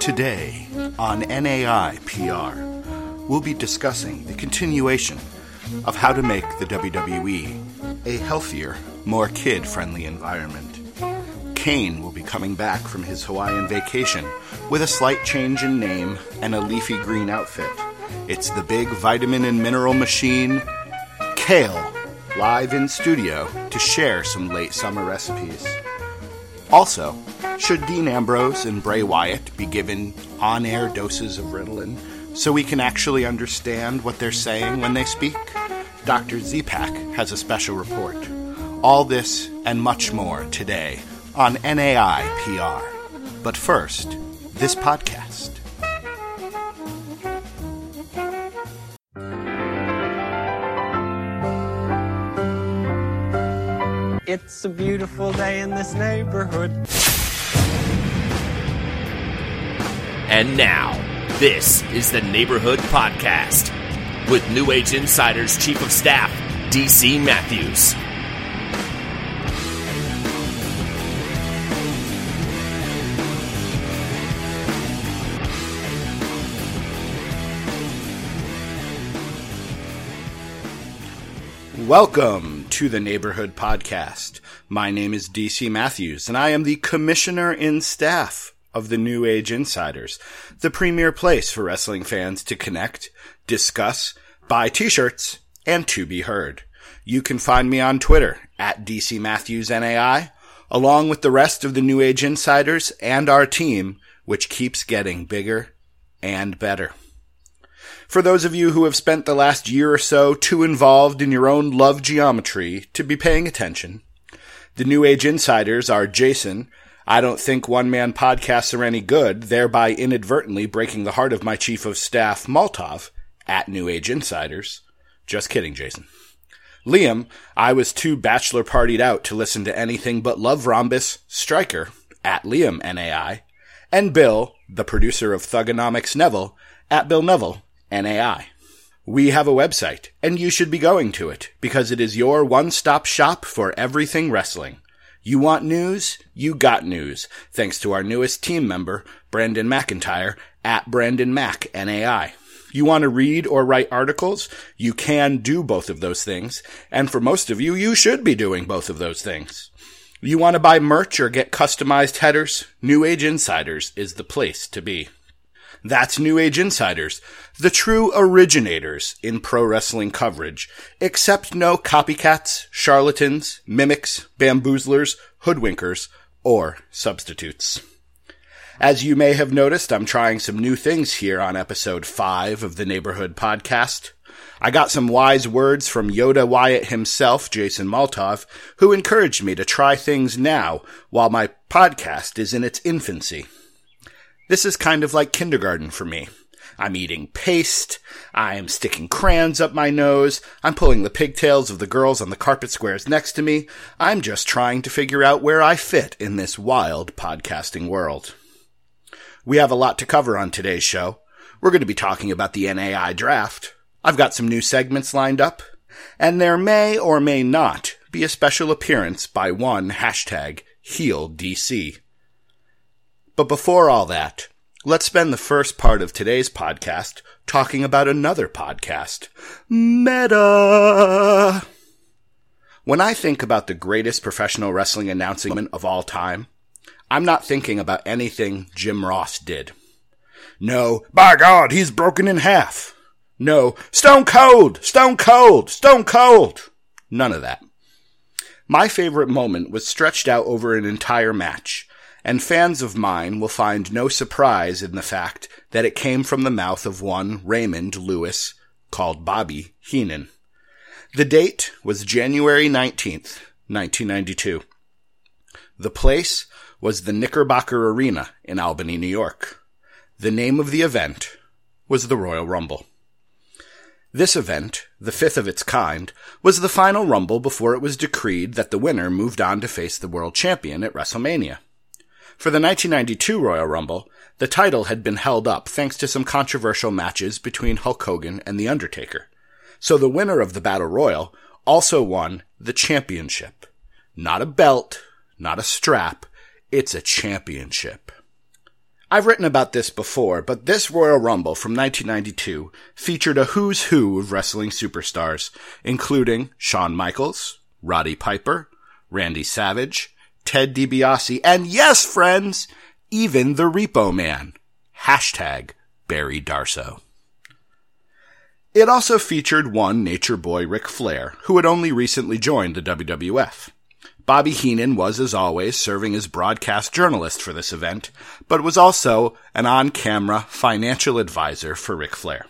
Today on NAI PR, we'll be discussing the continuation of how to make the WWE a healthier, more kid friendly environment. Kane will be coming back from his Hawaiian vacation with a slight change in name and a leafy green outfit. It's the big vitamin and mineral machine, Kale, live in studio to share some late summer recipes. Also, should Dean Ambrose and Bray Wyatt be given on air doses of Ritalin so we can actually understand what they're saying when they speak? Dr. Z-Pack has a special report. All this and much more today on NAI PR. But first, this podcast. It's a beautiful day in this neighborhood. And now, this is the Neighborhood Podcast with New Age Insiders Chief of Staff, DC Matthews. Welcome to the Neighborhood Podcast. My name is DC Matthews, and I am the Commissioner in Staff of the New Age Insiders, the premier place for wrestling fans to connect, discuss, buy t-shirts, and to be heard. You can find me on Twitter at DC Matthews NAI, along with the rest of the New Age Insiders and our team, which keeps getting bigger and better. For those of you who have spent the last year or so too involved in your own love geometry to be paying attention, the New Age Insiders are Jason. I don't think one man podcasts are any good, thereby inadvertently breaking the heart of my chief of staff, Maltov, at New Age Insiders. Just kidding, Jason. Liam, I was too bachelor partied out to listen to anything but Love Rhombus, Striker, at Liam NAI, and Bill, the producer of Thugonomics Neville, at Bill Neville, NAI. We have a website, and you should be going to it, because it is your one-stop shop for everything wrestling. You want news? You got news, thanks to our newest team member, Brandon McIntyre, at Brandon Mac, NAI. You want to read or write articles? You can do both of those things, and for most of you, you should be doing both of those things. You want to buy merch or get customized headers? New Age Insiders is the place to be. That's New Age Insiders, the true originators in pro wrestling coverage, except no copycats, charlatans, mimics, bamboozlers, hoodwinkers, or substitutes. As you may have noticed, I'm trying some new things here on episode 5 of the Neighborhood Podcast. I got some wise words from Yoda Wyatt himself, Jason Maltov, who encouraged me to try things now while my podcast is in its infancy. This is kind of like kindergarten for me. I'm eating paste. I'm sticking crayons up my nose. I'm pulling the pigtails of the girls on the carpet squares next to me. I'm just trying to figure out where I fit in this wild podcasting world. We have a lot to cover on today's show. We're going to be talking about the NAI draft. I've got some new segments lined up. And there may or may not be a special appearance by one hashtag HeelDC. But before all that, let's spend the first part of today's podcast talking about another podcast. Meta! When I think about the greatest professional wrestling announcement of all time, I'm not thinking about anything Jim Ross did. No, by God, he's broken in half. No, Stone Cold! Stone Cold! Stone Cold! None of that. My favorite moment was stretched out over an entire match and fans of mine will find no surprise in the fact that it came from the mouth of one Raymond Louis, called Bobby Heenan. The date was January 19th, 1992. The place was the Knickerbocker Arena in Albany, New York. The name of the event was the Royal Rumble. This event, the fifth of its kind, was the final Rumble before it was decreed that the winner moved on to face the world champion at WrestleMania. For the 1992 Royal Rumble, the title had been held up thanks to some controversial matches between Hulk Hogan and The Undertaker. So the winner of the Battle Royal also won the championship. Not a belt, not a strap, it's a championship. I've written about this before, but this Royal Rumble from 1992 featured a who's who of wrestling superstars, including Shawn Michaels, Roddy Piper, Randy Savage, Ted DiBiase, and yes, friends, even the Repo Man. Hashtag Barry Darsow. It also featured one nature boy Ric Flair, who had only recently joined the WWF. Bobby Heenan was, as always, serving as broadcast journalist for this event, but was also an on-camera financial advisor for Ric Flair.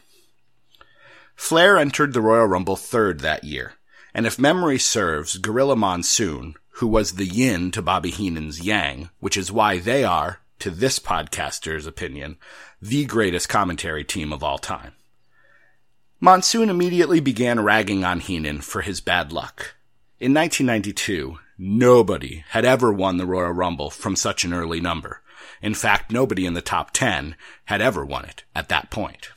Flair entered the Royal Rumble third that year, and if memory serves, Gorilla Monsoon, who was the yin to Bobby Heenan's yang, which is why they are, to this podcaster's opinion, the greatest commentary team of all time. Monsoon immediately began ragging on Heenan for his bad luck. In 1992, nobody had ever won the Royal Rumble from such an early number. In fact, nobody in the top 10 had ever won it at that point.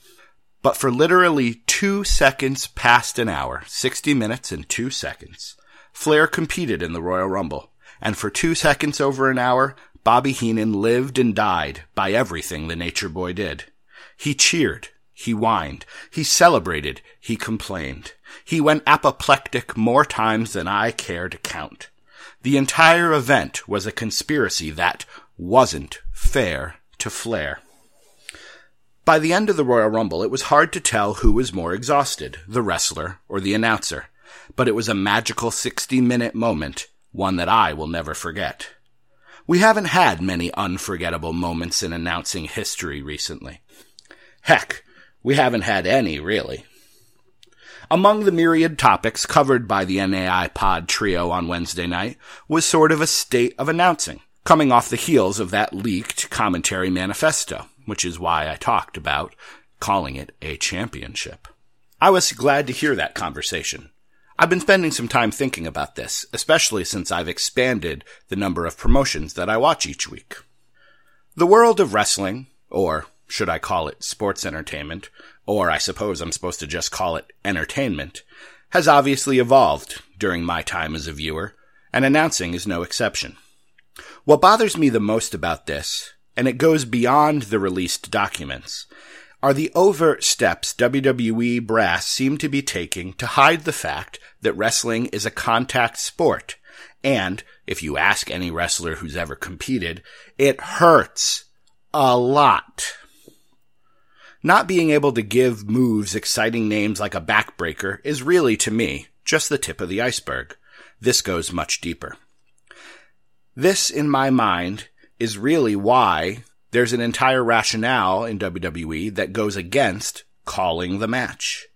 But for literally two seconds past an hour, 60 minutes and two seconds, Flair competed in the Royal Rumble. And for two seconds over an hour, Bobby Heenan lived and died by everything the Nature Boy did. He cheered. He whined. He celebrated. He complained. He went apoplectic more times than I care to count. The entire event was a conspiracy that wasn't fair to Flair. By the end of the Royal Rumble, it was hard to tell who was more exhausted, the wrestler or the announcer. But it was a magical 60 minute moment, one that I will never forget. We haven't had many unforgettable moments in announcing history recently. Heck, we haven't had any, really. Among the myriad topics covered by the NAI pod trio on Wednesday night was sort of a state of announcing, coming off the heels of that leaked commentary manifesto, which is why I talked about calling it a championship. I was glad to hear that conversation. I've been spending some time thinking about this, especially since I've expanded the number of promotions that I watch each week. The world of wrestling, or should I call it sports entertainment, or I suppose I'm supposed to just call it entertainment, has obviously evolved during my time as a viewer, and announcing is no exception. What bothers me the most about this, and it goes beyond the released documents, are the overt steps WWE brass seem to be taking to hide the fact that wrestling is a contact sport. And, if you ask any wrestler who's ever competed, it hurts a lot. Not being able to give moves exciting names like a backbreaker is really, to me, just the tip of the iceberg. This goes much deeper. This, in my mind, is really why there's an entire rationale in WWE that goes against calling the match.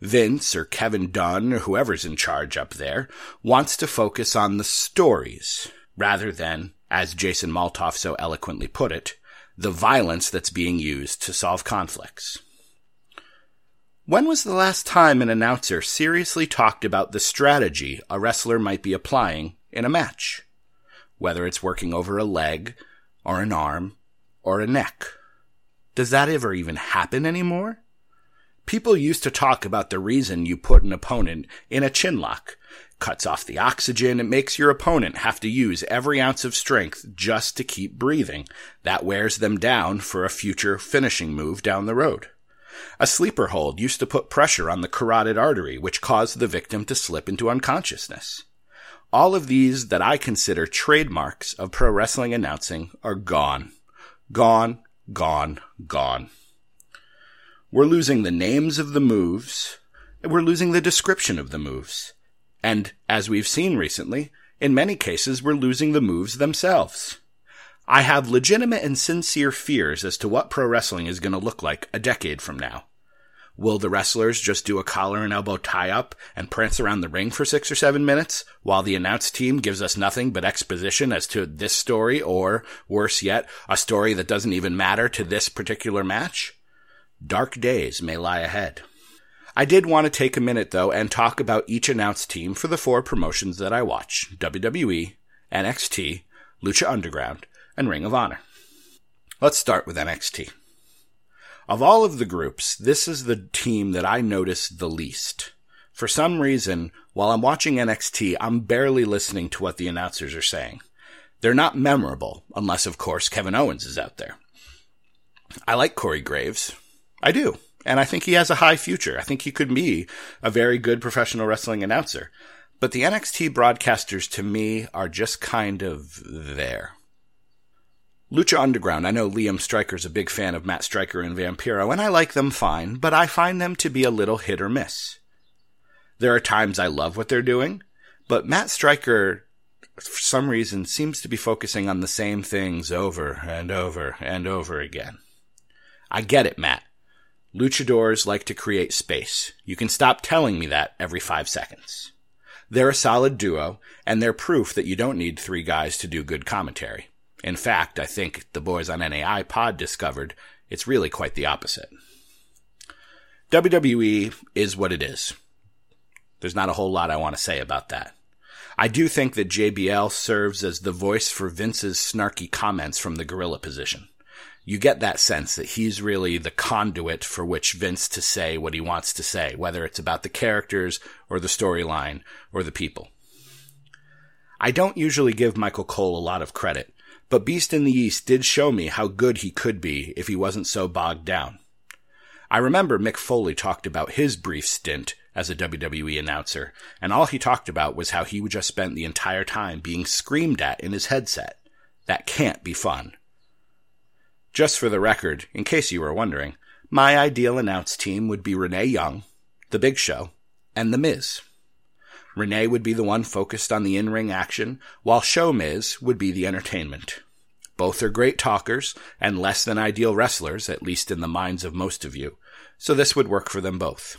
Vince or Kevin Dunn or whoever's in charge up there wants to focus on the stories rather than, as Jason Maltoff so eloquently put it, the violence that's being used to solve conflicts. When was the last time an announcer seriously talked about the strategy a wrestler might be applying in a match? Whether it's working over a leg, or an arm, or a neck. Does that ever even happen anymore? People used to talk about the reason you put an opponent in a chin lock cuts off the oxygen. and makes your opponent have to use every ounce of strength just to keep breathing. That wears them down for a future finishing move down the road. A sleeper hold used to put pressure on the carotid artery, which caused the victim to slip into unconsciousness. All of these that I consider trademarks of pro wrestling announcing are gone. Gone, gone, gone. We're losing the names of the moves. We're losing the description of the moves. And as we've seen recently, in many cases, we're losing the moves themselves. I have legitimate and sincere fears as to what pro wrestling is going to look like a decade from now. Will the wrestlers just do a collar and elbow tie up and prance around the ring for six or seven minutes while the announce team gives us nothing but exposition as to this story or, worse yet, a story that doesn't even matter to this particular match? Dark days may lie ahead. I did want to take a minute though and talk about each announced team for the four promotions that I watch WWE, NXT, Lucha Underground, and Ring of Honor. Let's start with NXT. Of all of the groups, this is the team that I notice the least. For some reason, while I'm watching NXT, I'm barely listening to what the announcers are saying. They're not memorable, unless of course Kevin Owens is out there. I like Corey Graves. I do. And I think he has a high future. I think he could be a very good professional wrestling announcer. But the NXT broadcasters to me are just kind of there. Lucha Underground. I know Liam Stryker's a big fan of Matt Striker and Vampiro, and I like them fine, but I find them to be a little hit or miss. There are times I love what they're doing, but Matt Striker, for some reason, seems to be focusing on the same things over and over and over again. I get it, Matt. Luchadors like to create space. You can stop telling me that every five seconds. They're a solid duo, and they're proof that you don't need three guys to do good commentary. In fact, I think the boys on NAI Pod discovered it's really quite the opposite. WWE is what it is. There's not a whole lot I want to say about that. I do think that JBL serves as the voice for Vince's snarky comments from the gorilla position. You get that sense that he's really the conduit for which Vince to say what he wants to say, whether it's about the characters or the storyline or the people. I don't usually give Michael Cole a lot of credit, but Beast in the East did show me how good he could be if he wasn't so bogged down. I remember Mick Foley talked about his brief stint as a WWE announcer, and all he talked about was how he just spent the entire time being screamed at in his headset. That can't be fun. Just for the record, in case you were wondering, my ideal announce team would be Renee Young, The Big Show, and The Miz. Renee would be the one focused on the in-ring action, while Show Miz would be the entertainment. Both are great talkers and less than ideal wrestlers, at least in the minds of most of you, so this would work for them both.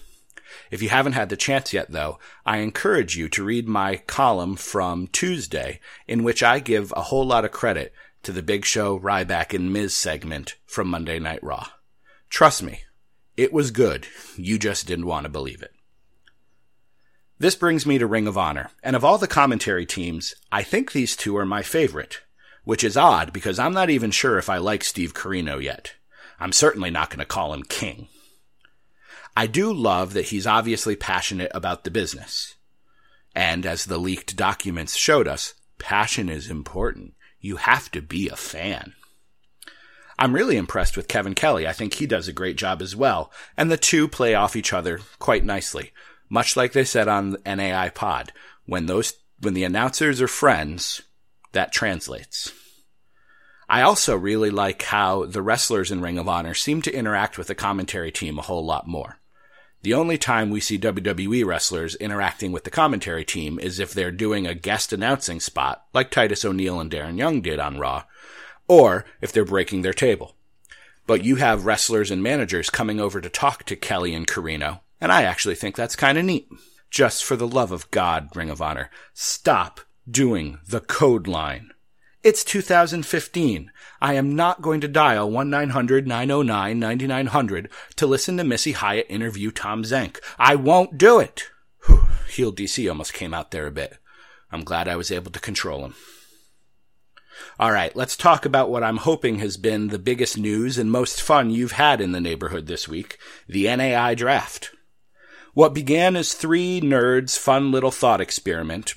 If you haven't had the chance yet, though, I encourage you to read my column from Tuesday, in which I give a whole lot of credit to the Big Show, Ryback, and Miz segment from Monday Night Raw. Trust me, it was good. You just didn't want to believe it. This brings me to Ring of Honor, and of all the commentary teams, I think these two are my favorite, which is odd because I'm not even sure if I like Steve Corino yet. I'm certainly not going to call him king. I do love that he's obviously passionate about the business. And as the leaked documents showed us, passion is important. You have to be a fan. I'm really impressed with Kevin Kelly. I think he does a great job as well. And the two play off each other quite nicely much like they said on NAI Pod, when those when the announcers are friends, that translates. I also really like how the wrestlers in Ring of Honor seem to interact with the commentary team a whole lot more. The only time we see WWE wrestlers interacting with the commentary team is if they're doing a guest announcing spot, like Titus O'Neil and Darren Young did on Raw, or if they're breaking their table. But you have wrestlers and managers coming over to talk to Kelly and Corino, and I actually think that's kind of neat. Just for the love of God, Ring of Honor, stop doing the code line. It's 2015. I am not going to dial 1-900-909-9900 to listen to Missy Hyatt interview Tom Zenk. I won't do it. Whew, heel DC almost came out there a bit. I'm glad I was able to control him. All right, let's talk about what I'm hoping has been the biggest news and most fun you've had in the neighborhood this week, the NAI draft. What began as three nerds' fun little thought experiment.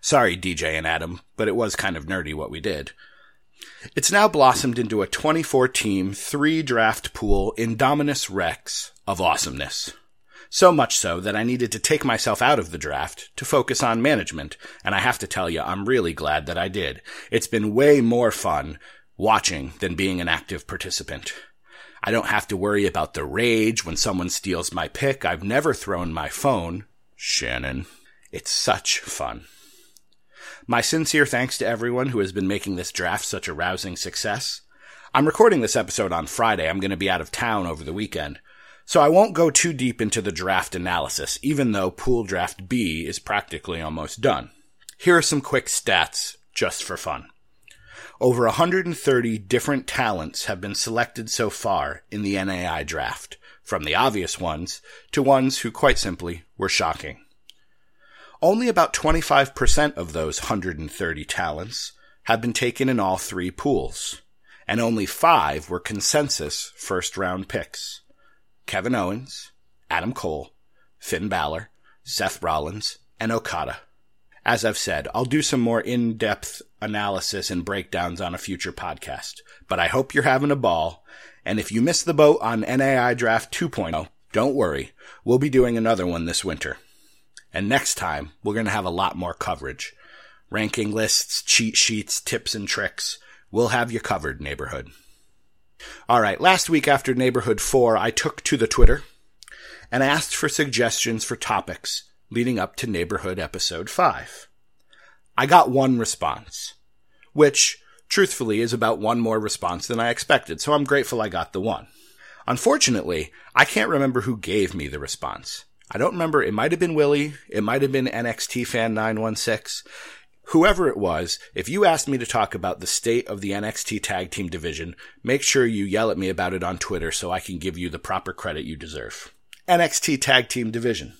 Sorry, DJ and Adam, but it was kind of nerdy what we did. It's now blossomed into a 24 team, three draft pool Indominus Rex of awesomeness. So much so that I needed to take myself out of the draft to focus on management, and I have to tell you, I'm really glad that I did. It's been way more fun watching than being an active participant. I don't have to worry about the rage when someone steals my pick. I've never thrown my phone. Shannon. It's such fun. My sincere thanks to everyone who has been making this draft such a rousing success. I'm recording this episode on Friday. I'm going to be out of town over the weekend. So I won't go too deep into the draft analysis, even though Pool Draft B is practically almost done. Here are some quick stats, just for fun. Over 130 different talents have been selected so far in the NAI draft, from the obvious ones to ones who quite simply were shocking. Only about 25% of those 130 talents have been taken in all three pools, and only five were consensus first round picks. Kevin Owens, Adam Cole, Finn Balor, Seth Rollins, and Okada. As I've said, I'll do some more in-depth analysis and breakdowns on a future podcast. But I hope you're having a ball. And if you missed the boat on NAI Draft 2.0, don't worry. We'll be doing another one this winter. And next time, we're going to have a lot more coverage. Ranking lists, cheat sheets, tips and tricks. We'll have you covered, neighborhood. All right. Last week after neighborhood four, I took to the Twitter and asked for suggestions for topics leading up to neighborhood episode five. I got one response, which truthfully is about one more response than I expected. So I'm grateful I got the one. Unfortunately, I can't remember who gave me the response. I don't remember. It might have been Willie. It might have been NXT fan 916 whoever it was, if you asked me to talk about the state of the NXT tag team division, make sure you yell at me about it on Twitter so I can give you the proper credit you deserve. NXT tag team division.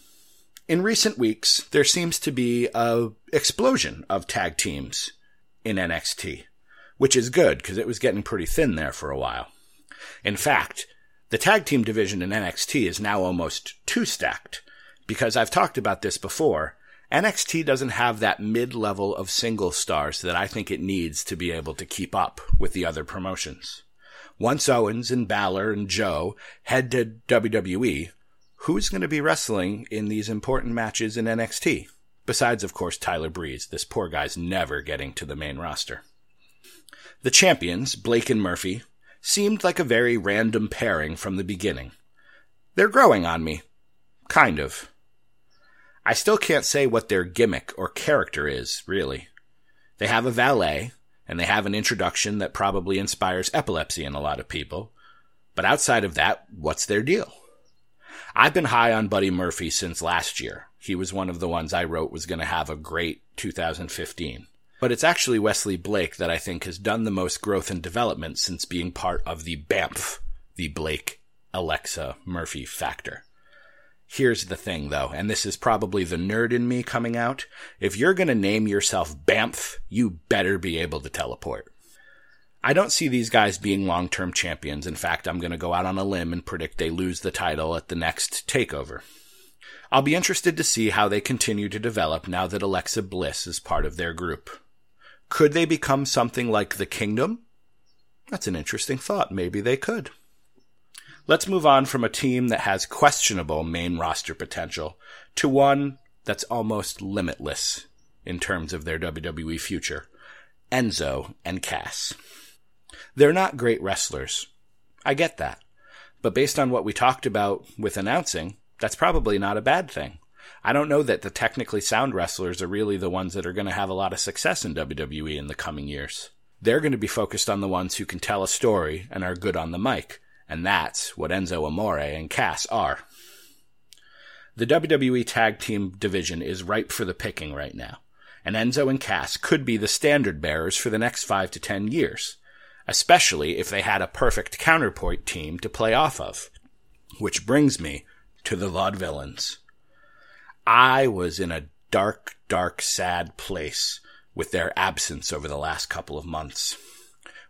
In recent weeks, there seems to be a explosion of tag teams in NXT, which is good because it was getting pretty thin there for a while. In fact, the tag team division in NXT is now almost two stacked because I've talked about this before NXT doesn't have that mid level of single stars that I think it needs to be able to keep up with the other promotions. Once Owens and Balor and Joe head to WWE, who's going to be wrestling in these important matches in NXT? Besides, of course, Tyler Breeze. This poor guy's never getting to the main roster. The champions, Blake and Murphy, seemed like a very random pairing from the beginning. They're growing on me. Kind of. I still can't say what their gimmick or character is, really. They have a valet, and they have an introduction that probably inspires epilepsy in a lot of people. But outside of that, what's their deal? I've been high on Buddy Murphy since last year. He was one of the ones I wrote was going to have a great 2015. But it's actually Wesley Blake that I think has done the most growth and development since being part of the BAMF, the Blake Alexa Murphy factor. Here's the thing though, and this is probably the nerd in me coming out. If you're gonna name yourself Bamf, you better be able to teleport. I don't see these guys being long term champions. In fact, I'm gonna go out on a limb and predict they lose the title at the next takeover. I'll be interested to see how they continue to develop now that Alexa Bliss is part of their group. Could they become something like the Kingdom? That's an interesting thought. Maybe they could. Let's move on from a team that has questionable main roster potential to one that's almost limitless in terms of their WWE future. Enzo and Cass. They're not great wrestlers. I get that. But based on what we talked about with announcing, that's probably not a bad thing. I don't know that the technically sound wrestlers are really the ones that are going to have a lot of success in WWE in the coming years. They're going to be focused on the ones who can tell a story and are good on the mic, and that's what Enzo Amore and Cass are. The WWE Tag Team division is ripe for the picking right now, and Enzo and Cass could be the standard bearers for the next five to ten years, especially if they had a perfect counterpoint team to play off of. Which brings me to the Vaudevillains. I was in a dark, dark, sad place with their absence over the last couple of months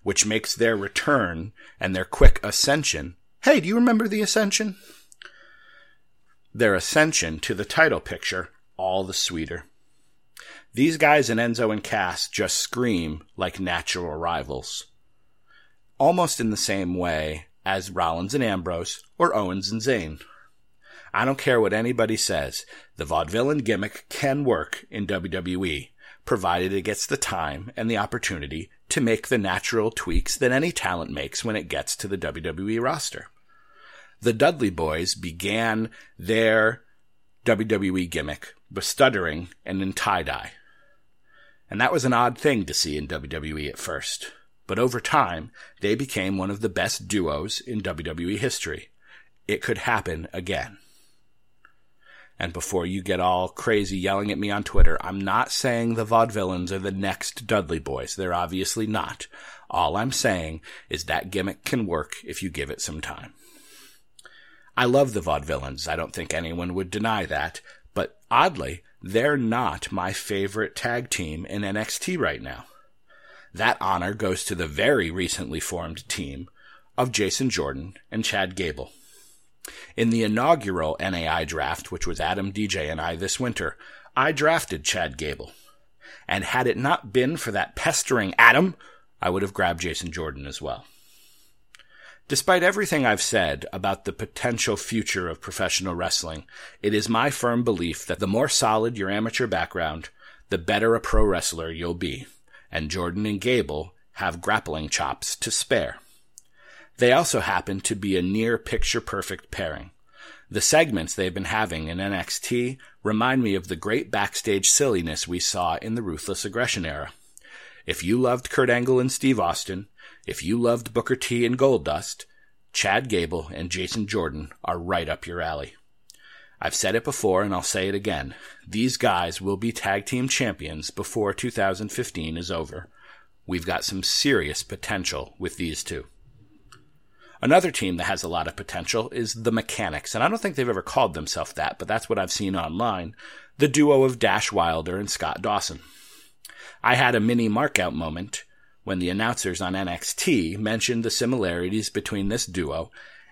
which makes their return and their quick ascension. Hey, do you remember the ascension? Their ascension to the title picture all the sweeter. These guys in Enzo and Cass just scream like natural rivals. Almost in the same way as Rollins and Ambrose or Owens and Zayn. I don't care what anybody says, the vaudevillain gimmick can work in WWE, provided it gets the time and the opportunity to make the natural tweaks that any talent makes when it gets to the WWE roster. The Dudley Boys began their WWE gimmick with stuttering and in tie dye. And that was an odd thing to see in WWE at first. But over time, they became one of the best duos in WWE history. It could happen again. And before you get all crazy yelling at me on Twitter, I'm not saying the vaudevillains are the next Dudley Boys. They're obviously not. All I'm saying is that gimmick can work if you give it some time. I love the vaudevillains. I don't think anyone would deny that. But oddly, they're not my favorite tag team in NXT right now. That honor goes to the very recently formed team of Jason Jordan and Chad Gable. In the inaugural NAI draft, which was Adam DJ and I this winter, I drafted Chad Gable. And had it not been for that pestering Adam, I would have grabbed Jason Jordan as well. Despite everything I've said about the potential future of professional wrestling, it is my firm belief that the more solid your amateur background, the better a pro wrestler you'll be, and Jordan and Gable have grappling chops to spare. They also happen to be a near picture perfect pairing. The segments they've been having in NXT remind me of the great backstage silliness we saw in the Ruthless Aggression era. If you loved Kurt Angle and Steve Austin, if you loved Booker T and Goldust, Chad Gable and Jason Jordan are right up your alley. I've said it before and I'll say it again. These guys will be tag team champions before 2015 is over. We've got some serious potential with these two. Another team that has a lot of potential is the Mechanics, and I don't think they've ever called themselves that, but that's what I've seen online. The duo of Dash Wilder and Scott Dawson. I had a mini markout moment when the announcers on NXT mentioned the similarities between this duo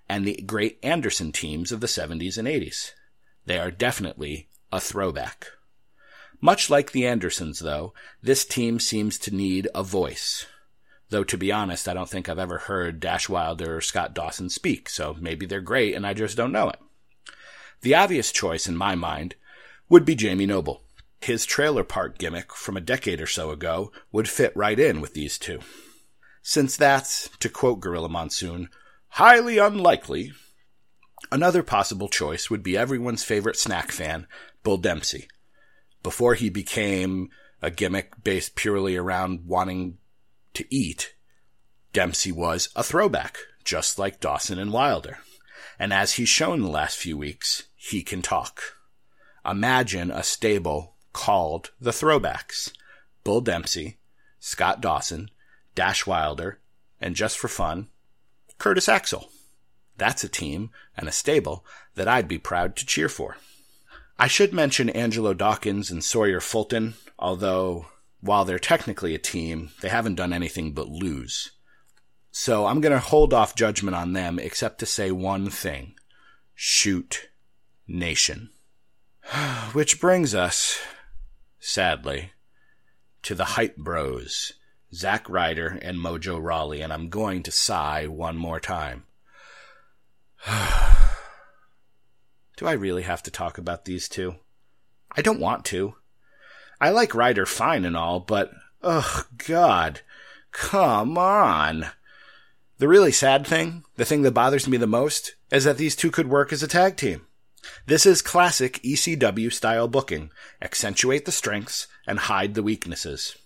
and the great Anderson teams of the 70s and 80s. They are definitely a throwback. Much like the Andersons, though, this team seems to need a voice. Though, to be honest, I don't think I've ever heard Dash Wilder or Scott Dawson speak, so maybe they're great and I just don't know it. The obvious choice, in my mind, would be Jamie Noble. His trailer park gimmick from a decade or so ago would fit right in with these two. Since that's, to quote Gorilla Monsoon, highly unlikely, another possible choice would be everyone's favorite snack fan, Bull Dempsey. Before he became a gimmick based purely around wanting to eat, Dempsey was a throwback, just like Dawson and Wilder. And as he's shown the last few weeks, he can talk. Imagine a stable called the Throwbacks. Bull Dempsey, Scott Dawson, Dash Wilder, and just for fun, Curtis Axel. That's a team and a stable that I'd be proud to cheer for. I should mention Angelo Dawkins and Sawyer Fulton, although while they're technically a team, they haven't done anything but lose. So I'm going to hold off judgment on them except to say one thing. Shoot Nation. Which brings us sadly, to the Hype Bros, Zack Ryder and Mojo Rawley, and I'm going to sigh one more time. Do I really have to talk about these two? I don't want to. I like Ryder fine and all, but, ugh, God, come on. The really sad thing, the thing that bothers me the most, is that these two could work as a tag team. This is classic ECW style booking. Accentuate the strengths and hide the weaknesses.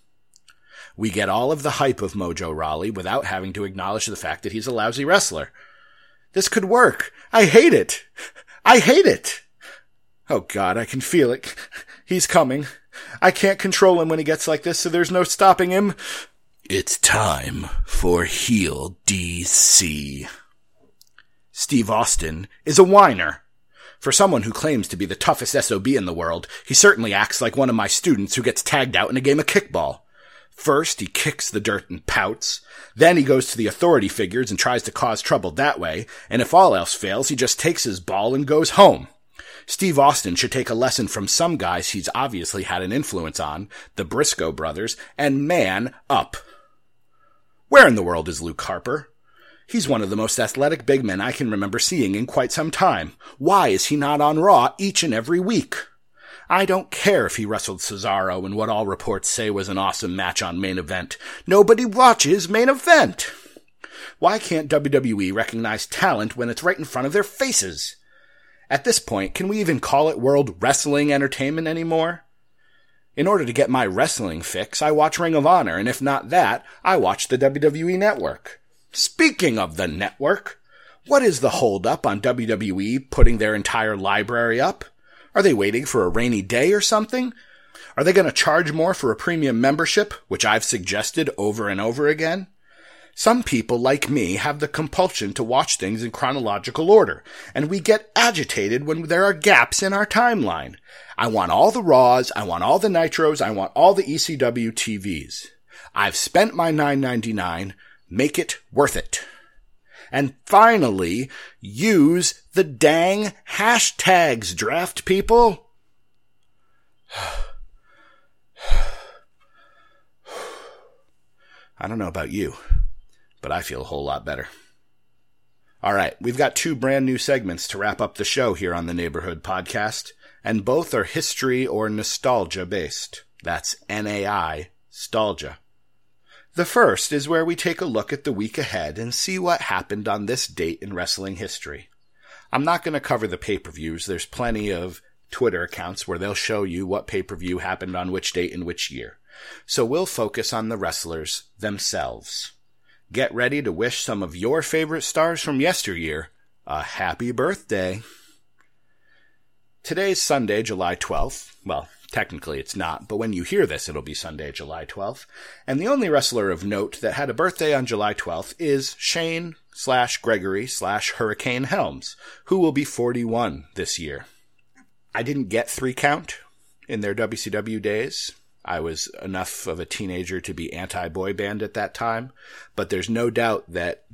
We get all of the hype of Mojo Rawley without having to acknowledge the fact that he's a lousy wrestler. This could work. I hate it. I hate it. Oh god, I can feel it. He's coming. I can't control him when he gets like this, so there's no stopping him. It's time for Heel DC. Steve Austin is a whiner. For someone who claims to be the toughest SOB in the world, he certainly acts like one of my students who gets tagged out in a game of kickball. First, he kicks the dirt and pouts. Then he goes to the authority figures and tries to cause trouble that way. And if all else fails, he just takes his ball and goes home. Steve Austin should take a lesson from some guys he's obviously had an influence on, the Briscoe brothers, and man up. Where in the world is Luke Harper? He's one of the most athletic big men I can remember seeing in quite some time. Why is he not on Raw each and every week? I don't care if he wrestled Cesaro in what all reports say was an awesome match on main event. Nobody watches main event. Why can't WWE recognize talent when it's right in front of their faces? At this point, can we even call it World Wrestling Entertainment anymore? In order to get my wrestling fix, I watch Ring of Honor, and if not that, I watch the WWE Network. Speaking of the network, what is the holdup on WWE putting their entire library up? Are they waiting for a rainy day or something? Are they going to charge more for a premium membership, which I've suggested over and over again? Some people, like me, have the compulsion to watch things in chronological order, and we get agitated when there are gaps in our timeline. I want all the Raws, I want all the Nitros, I want all the ECW TVs. I've spent my $9.99, Make it worth it. And finally, use the dang hashtags, draft people. I don't know about you, but I feel a whole lot better. All right, we've got two brand new segments to wrap up the show here on the Neighborhood Podcast, and both are history or nostalgia based. That's NAI, nostalgia. The first is where we take a look at the week ahead and see what happened on this date in wrestling history. I'm not going to cover the pay per views. There's plenty of Twitter accounts where they'll show you what pay per view happened on which date in which year. So we'll focus on the wrestlers themselves. Get ready to wish some of your favorite stars from yesteryear a happy birthday. Today's Sunday, July 12th. Well, technically it's not, but when you hear this, it'll be Sunday, July 12th. And the only wrestler of note that had a birthday on July 12th is Shane slash Gregory slash Hurricane Helms, who will be 41 this year. I didn't get three count in their WCW days. I was enough of a teenager to be anti boy band at that time, but there's no doubt that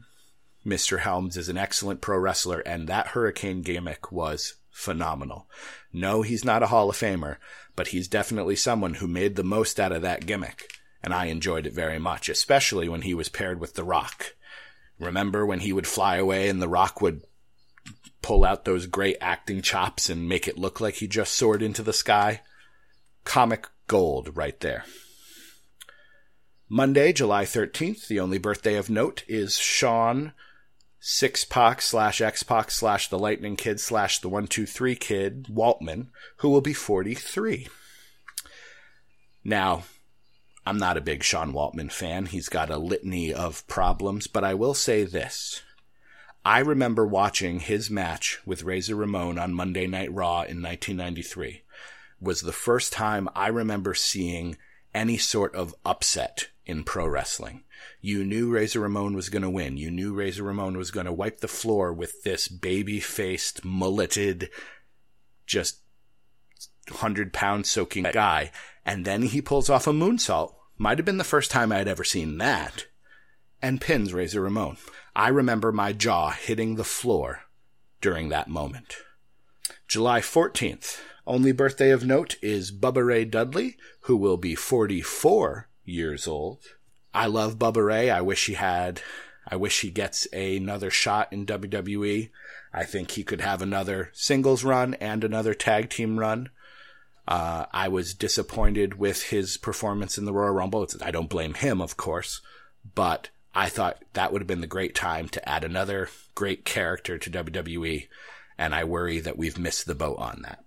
Mr. Helms is an excellent pro wrestler, and that Hurricane gimmick was phenomenal. No, he's not a Hall of Famer, but he's definitely someone who made the most out of that gimmick, and I enjoyed it very much, especially when he was paired with The Rock. Remember when he would fly away and The Rock would pull out those great acting chops and make it look like he just soared into the sky? Comic gold right there. Monday, July 13th, the only birthday of note is Sean Syxx-Pac slash X Pac slash the Lightning Kid slash the 123 Kid Waltman, who will be 43. Now, I'm not a big Sean Waltman fan. He's got a litany of problems, but I will say this. I remember watching his match with Razor Ramon on Monday Night Raw in 1993 was the first time I remember seeing any sort of upset in pro wrestling. You knew Razor Ramon was going to win. You knew Razor Ramon was going to wipe the floor with this baby faced, mulleted, just 100 pound soaking guy. And then he pulls off a moonsault. Might have been the first time I'd ever seen that. And pins Razor Ramon. I remember my jaw hitting the floor during that moment. July 14th, only birthday of note is Bubba Ray Dudley, who will be 44 years old. I love Bubba Ray. I wish he had, I wish he gets another shot in WWE. I think he could have another singles run and another tag team run. Uh, I was disappointed with his performance in the Royal Rumble. I don't blame him, of course, but I thought that would have been the great time to add another great character to WWE, and I worry that we've missed the boat on that.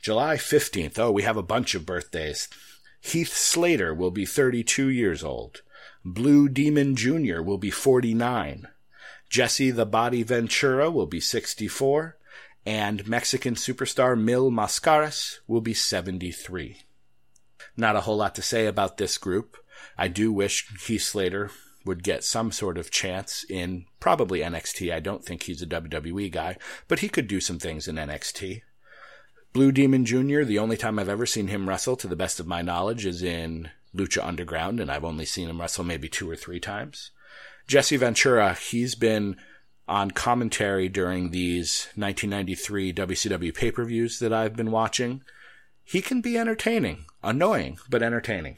July 15th. Oh, we have a bunch of birthdays. Heath Slater will be 32 years old. Blue Demon Jr. will be 49. Jesse the Body Ventura will be 64. And Mexican superstar Mil Mascaras will be 73. Not a whole lot to say about this group. I do wish Heath Slater would get some sort of chance in probably NXT. I don't think he's a WWE guy, but he could do some things in NXT. Blue Demon Jr., the only time I've ever seen him wrestle, to the best of my knowledge, is in Lucha Underground, and I've only seen him wrestle maybe two or three times. Jesse Ventura, he's been on commentary during these 1993 WCW pay per views that I've been watching. He can be entertaining, annoying, but entertaining.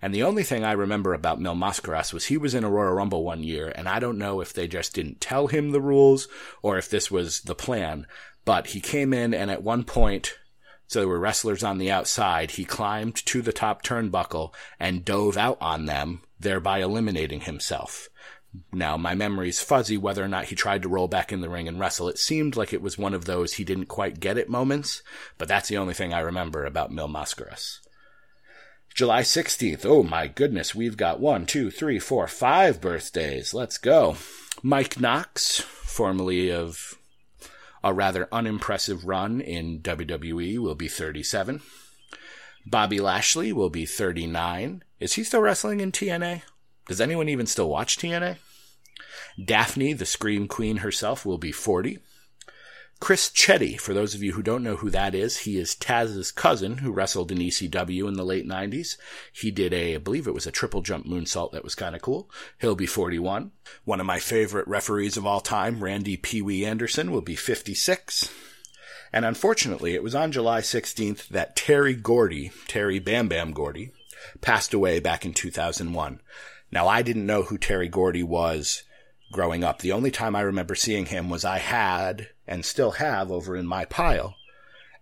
And the only thing I remember about Mil Mascaras was he was in a Royal Rumble one year, and I don't know if they just didn't tell him the rules or if this was the plan, but he came in and at one point, so there were wrestlers on the outside, he climbed to the top turnbuckle and dove out on them, thereby eliminating himself. Now, my memory's fuzzy whether or not he tried to roll back in the ring and wrestle. It seemed like it was one of those he didn't quite get it moments, but that's the only thing I remember about Mil Mascaras. July 16th. Oh my goodness, we've got one, two, three, four, five birthdays. Let's go. Mike Knox, formerly of a rather unimpressive run in WWE, will be 37. Bobby Lashley will be 39. Is he still wrestling in TNA? Does anyone even still watch TNA? Daffney, the Scream Queen herself, will be 40. Chris Chetti, for those of you who don't know who that is, he is Taz's cousin who wrestled in ECW in the late 90s. He did a, I believe it was a triple jump moonsault that was kind of cool. He'll be 41. One of my favorite referees of all time, Randy Pee Wee Anderson, will be 56. And unfortunately, it was on July 16th that Terry Gordy, Terry Bam Bam Gordy, passed away back in 2001. Now, I didn't know who Terry Gordy was growing up. The only time I remember seeing him was I had and still have over in my pile.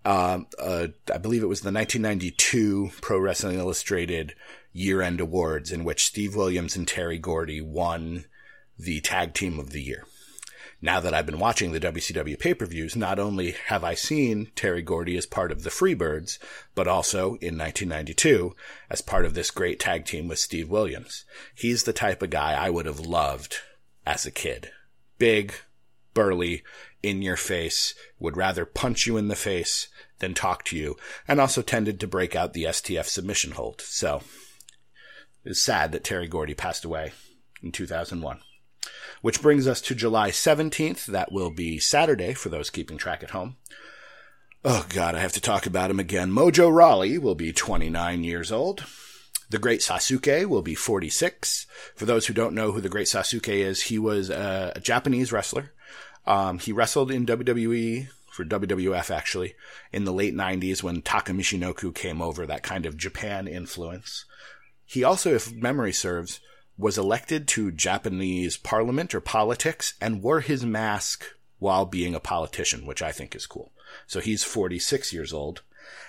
Um, uh, I believe it was the 1992 Pro Wrestling Illustrated year end awards in which Steve Williams and Terry Gordy won the tag team of the year. Now that I've been watching the WCW pay-per-views, not only have I seen Terry Gordy as part of the Freebirds, but also in 1992 as part of this great tag team with Steve Williams. He's the type of guy I would have loved as a kid. Big, burly, in your face, would rather punch you in the face than talk to you, and also tended to break out the STF submission hold. So, it's sad that Terry Gordy passed away in 2001. Which brings us to July 17th. That will be Saturday for those keeping track at home. Oh god, I have to talk about him again. Mojo Rawley will be 29 years old. The Great Sasuke will be 46. For those who don't know who the Great Sasuke is, he was a, a Japanese wrestler. Um, he wrestled in WWE for WWF actually in the late 90s when Taka Michinoku came over, that kind of Japan influence. He also, if memory serves, was elected to Japanese parliament or politics and wore his mask while being a politician, which I think is cool. So he's 46 years old.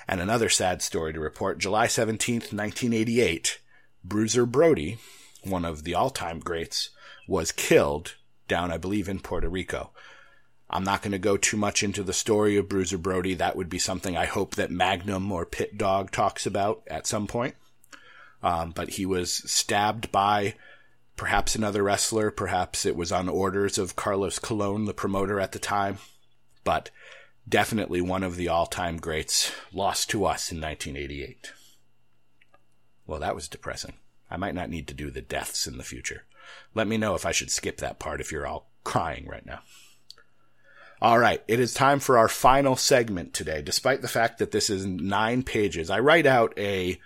And another sad story to report July 17th, 1988, Bruiser Brody, one of the all time greats, was killed down, I believe, in Puerto Rico. I'm not going to go too much into the story of Bruiser Brody. That would be something I hope that Magnum or Pit Dog talks about at some point. Um, but he was stabbed by perhaps another wrestler. Perhaps it was on orders of Carlos Colon, the promoter at the time. But definitely one of the all time greats, lost to us in 1988. Well, that was depressing. I might not need to do the deaths in the future. Let me know if I should skip that part if you're all crying right now. All right, it is time for our final segment today. Despite the fact that this is nine pages, I write out a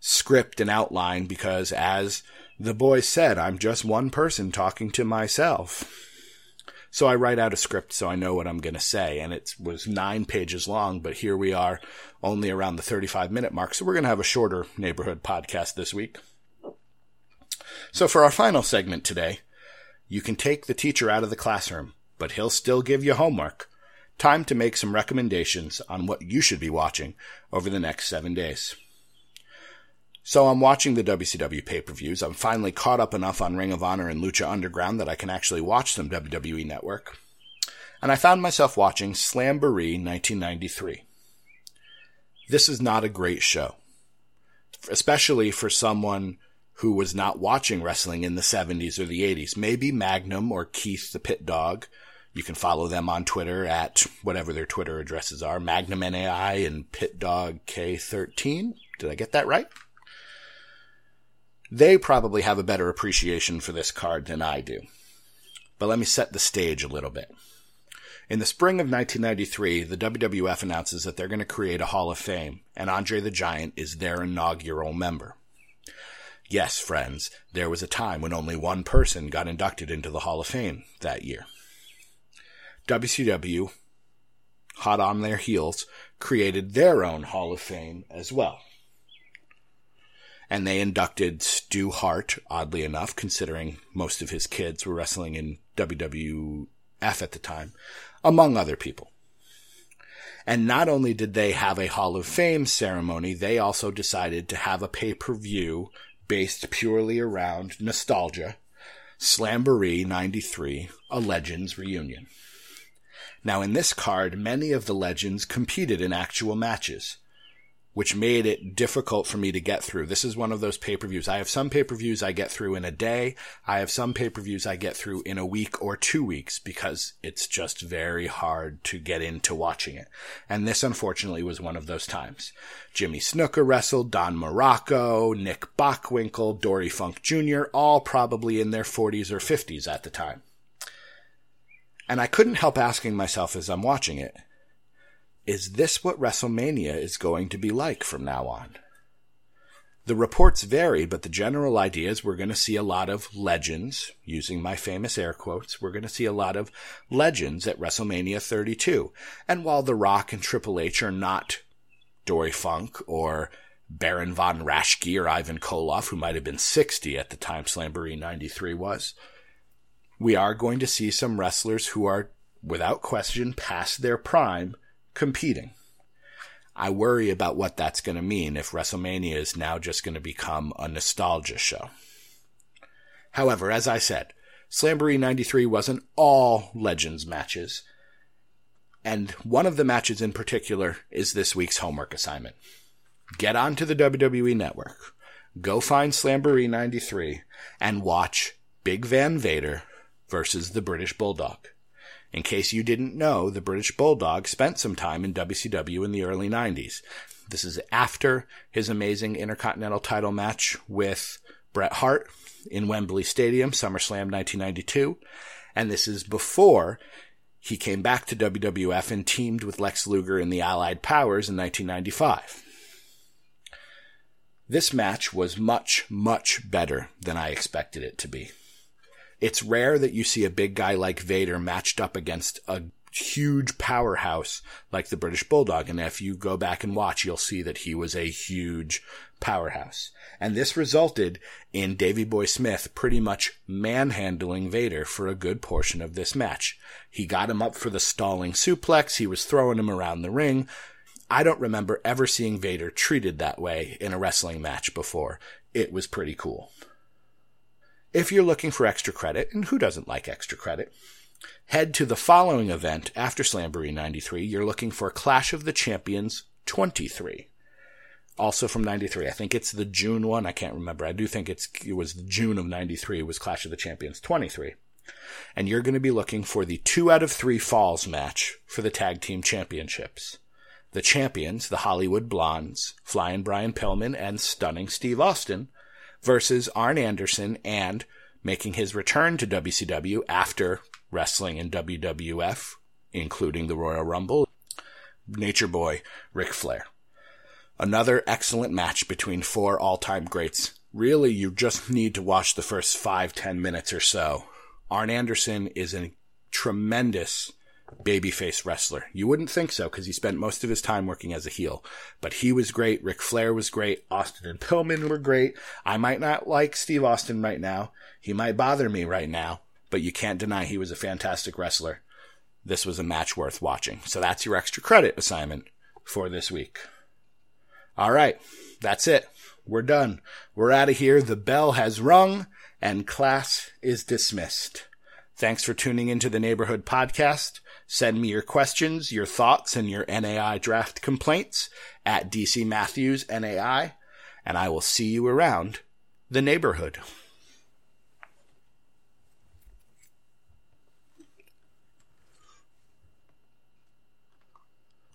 script and outline because as the boy said, I'm just one person talking to myself. So I write out a script so I know what I'm going to say. And it was nine pages long, but here we are only around the 35 minute mark. So we're going to have a shorter neighborhood podcast this week. So for our final segment today, you can take the teacher out of the classroom, but he'll still give you homework. Time to make some recommendations on what you should be watching over the next seven days. So I'm watching the WCW pay-per-views. I'm finally caught up enough on Ring of Honor and Lucha Underground that I can actually watch some WWE Network. And I found myself watching Slamboree 1993. This is not a great show. Especially for someone who was not watching wrestling in the 70s or the 80s. Maybe Magnum or Keith the Pit Dog. You can follow them on Twitter at whatever their Twitter addresses are. Magnum NAI and Pit Dog K13. Did I get that right? They probably have a better appreciation for this card than I do. But let me set the stage a little bit. In the spring of 1993, the WWF announces that they're going to create a Hall of Fame, and Andre the Giant is their inaugural member. Yes, friends, there was a time when only one person got inducted into the Hall of Fame that year. WCW, hot on their heels, created their own Hall of Fame as well and they inducted Stu Hart, oddly enough, considering most of his kids were wrestling in WWF at the time, among other people. And not only did they have a Hall of Fame ceremony, they also decided to have a pay per view based purely around nostalgia Slamboree 93, a Legends reunion. Now, in this card, many of the legends competed in actual matches which made it difficult for me to get through. This is one of those pay-per-views. I have some pay-per-views I get through in a day. I have some pay-per-views I get through in a week or two weeks because it's just very hard to get into watching it. And this unfortunately was one of those times. Jimmy Snuka wrestled, Don Muraco, Nick Bockwinkel, Dory Funk Jr., all probably in their 40s or 50s at the time. And I couldn't help asking myself as I'm watching it, is this what WrestleMania is going to be like from now on? The reports vary, but the general idea is we're going to see a lot of legends, using my famous air quotes, we're going to see a lot of legends at WrestleMania 32. And while The Rock and Triple H are not Dory Funk or Baron von Raschke or Ivan Koloff, who might have been 60 at the time Slamboree 93 was. We are going to see some wrestlers who are, without question, past their prime competing. I worry about what that's going to mean if WrestleMania is now just going to become a nostalgia show. However, as I said, Slamboree 93 wasn't all Legends matches. And one of the matches in particular is this week's homework assignment. Get onto the WWE network, go find Slamboree 93, and watch Big Van Vader versus the British Bulldog. In case you didn't know, the British Bulldog spent some time in WCW in the early 90s. This is after his amazing Intercontinental title match with Bret Hart in Wembley Stadium, SummerSlam 1992. And this is before he came back to WWF and teamed with Lex Luger in the Allied Powers in 1995. This match was much, much better than I expected it to be. It's rare that you see a big guy like Vader matched up against a huge powerhouse like the British Bulldog. And if you go back and watch, you'll see that he was a huge powerhouse. And this resulted in Davy Boy Smith pretty much manhandling Vader for a good portion of this match. He got him up for the stalling suplex. He was throwing him around the ring. I don't remember ever seeing Vader treated that way in a wrestling match before. It was pretty cool. If you're looking for extra credit, and who doesn't like extra credit, head to the following event after Slamboree 93. You're looking for Clash of the Champions 23. Also from 93. I think it's the June one. I can't remember. I do think it's, it was June of 93 It was Clash of the Champions 23. And you're going to be looking for the two out of three falls match for the tag team championships. The champions, the Hollywood Blondes, Flying Brian Pillman and Stunning Steve Austin, versus Arn Anderson and making his return to WCW after wrestling in WWF, including the Royal Rumble, Nature Boy Ric Flair. Another excellent match between four all-time greats. Really, you just need to watch the first five, ten minutes or so. Arn Anderson is a tremendous babyface wrestler. You wouldn't think so because he spent most of his time working as a heel, but he was great. Ric Flair was great. Austin and Pillman were great. I might not like Steve Austin right now. He might bother me right now, but you can't deny he was a fantastic wrestler. This was a match worth watching. So that's your extra credit assignment for this week. All right. That's it. We're done. We're out of here. The bell has rung and class is dismissed. Thanks for tuning into the neighborhood podcast. Send me your questions, your thoughts, and your NAI draft complaints at DC Matthews NAI, and I will see you around the neighborhood.